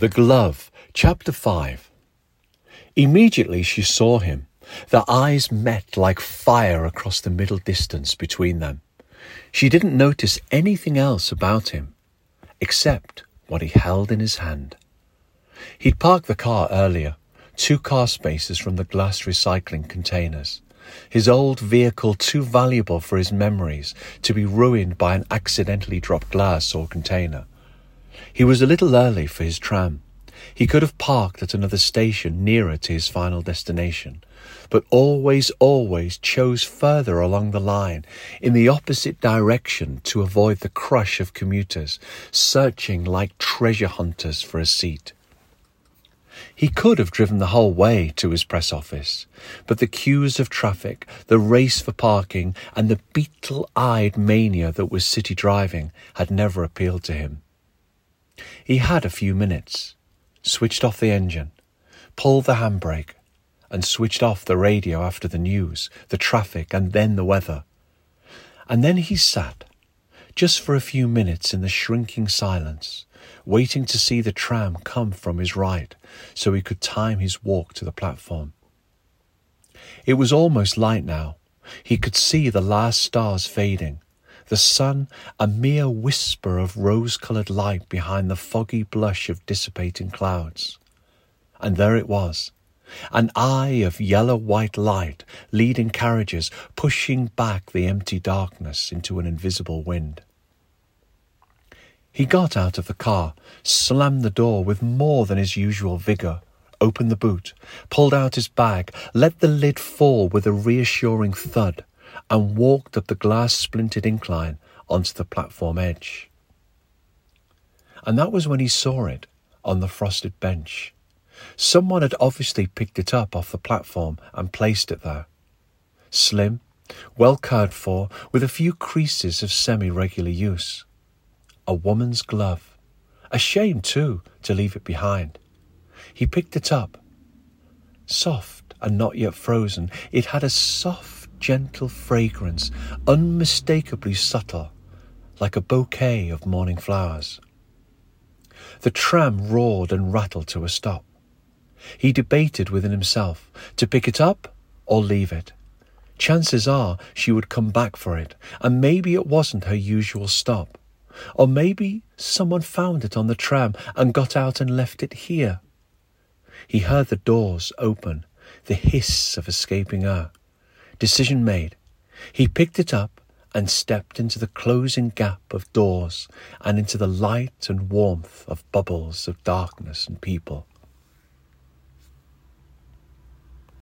The Glove, Chapter 5. Immediately she saw him. Their eyes met like fire across the middle distance between them. She didn't notice anything else about him, except what he held in his hand. He'd parked the car earlier, two car spaces from the glass recycling containers. His old vehicle too valuable for his memories to be ruined by an accidentally dropped glass or container. He was a little early for his tram. He could have parked at another station nearer to his final destination, but always, always chose further along the line in the opposite direction to avoid the crush of commuters searching like treasure hunters for a seat. He could have driven the whole way to his press office, but the queues of traffic, the race for parking, and the beetle eyed mania that was city driving had never appealed to him. He had a few minutes, switched off the engine, pulled the handbrake, and switched off the radio after the news, the traffic, and then the weather. And then he sat, just for a few minutes in the shrinking silence, waiting to see the tram come from his right so he could time his walk to the platform. It was almost light now. He could see the last stars fading, the sun a mere whisper of rose coloured light behind the foggy blush of dissipating clouds. And there it was, an eye of yellow white light leading carriages, pushing back the empty darkness into an invisible wind. He got out of the car, slammed the door with more than his usual vigour, opened the boot, pulled out his bag, let the lid fall with a reassuring thud, and walked up the glass splintered incline onto the platform edge. And that was when he saw it on the frosted bench. Someone had obviously picked it up off the platform and placed it there. Slim, well cared for, with a few creases of semi regular use. A woman's glove. A shame, too, to leave it behind. He picked it up. Soft and not yet frozen, it had a soft gentle fragrance, unmistakably subtle, like a bouquet of morning flowers. The tram roared and rattled to a stop. He debated within himself to pick it up or leave it. Chances are she would come back for it, and maybe it wasn't her usual stop. Or maybe someone found it on the tram and got out and left it here. He heard the doors open, the hiss of escaping air. Decision made. He picked it up and stepped into the closing gap of doors and into the light and warmth of bubbles of darkness and people.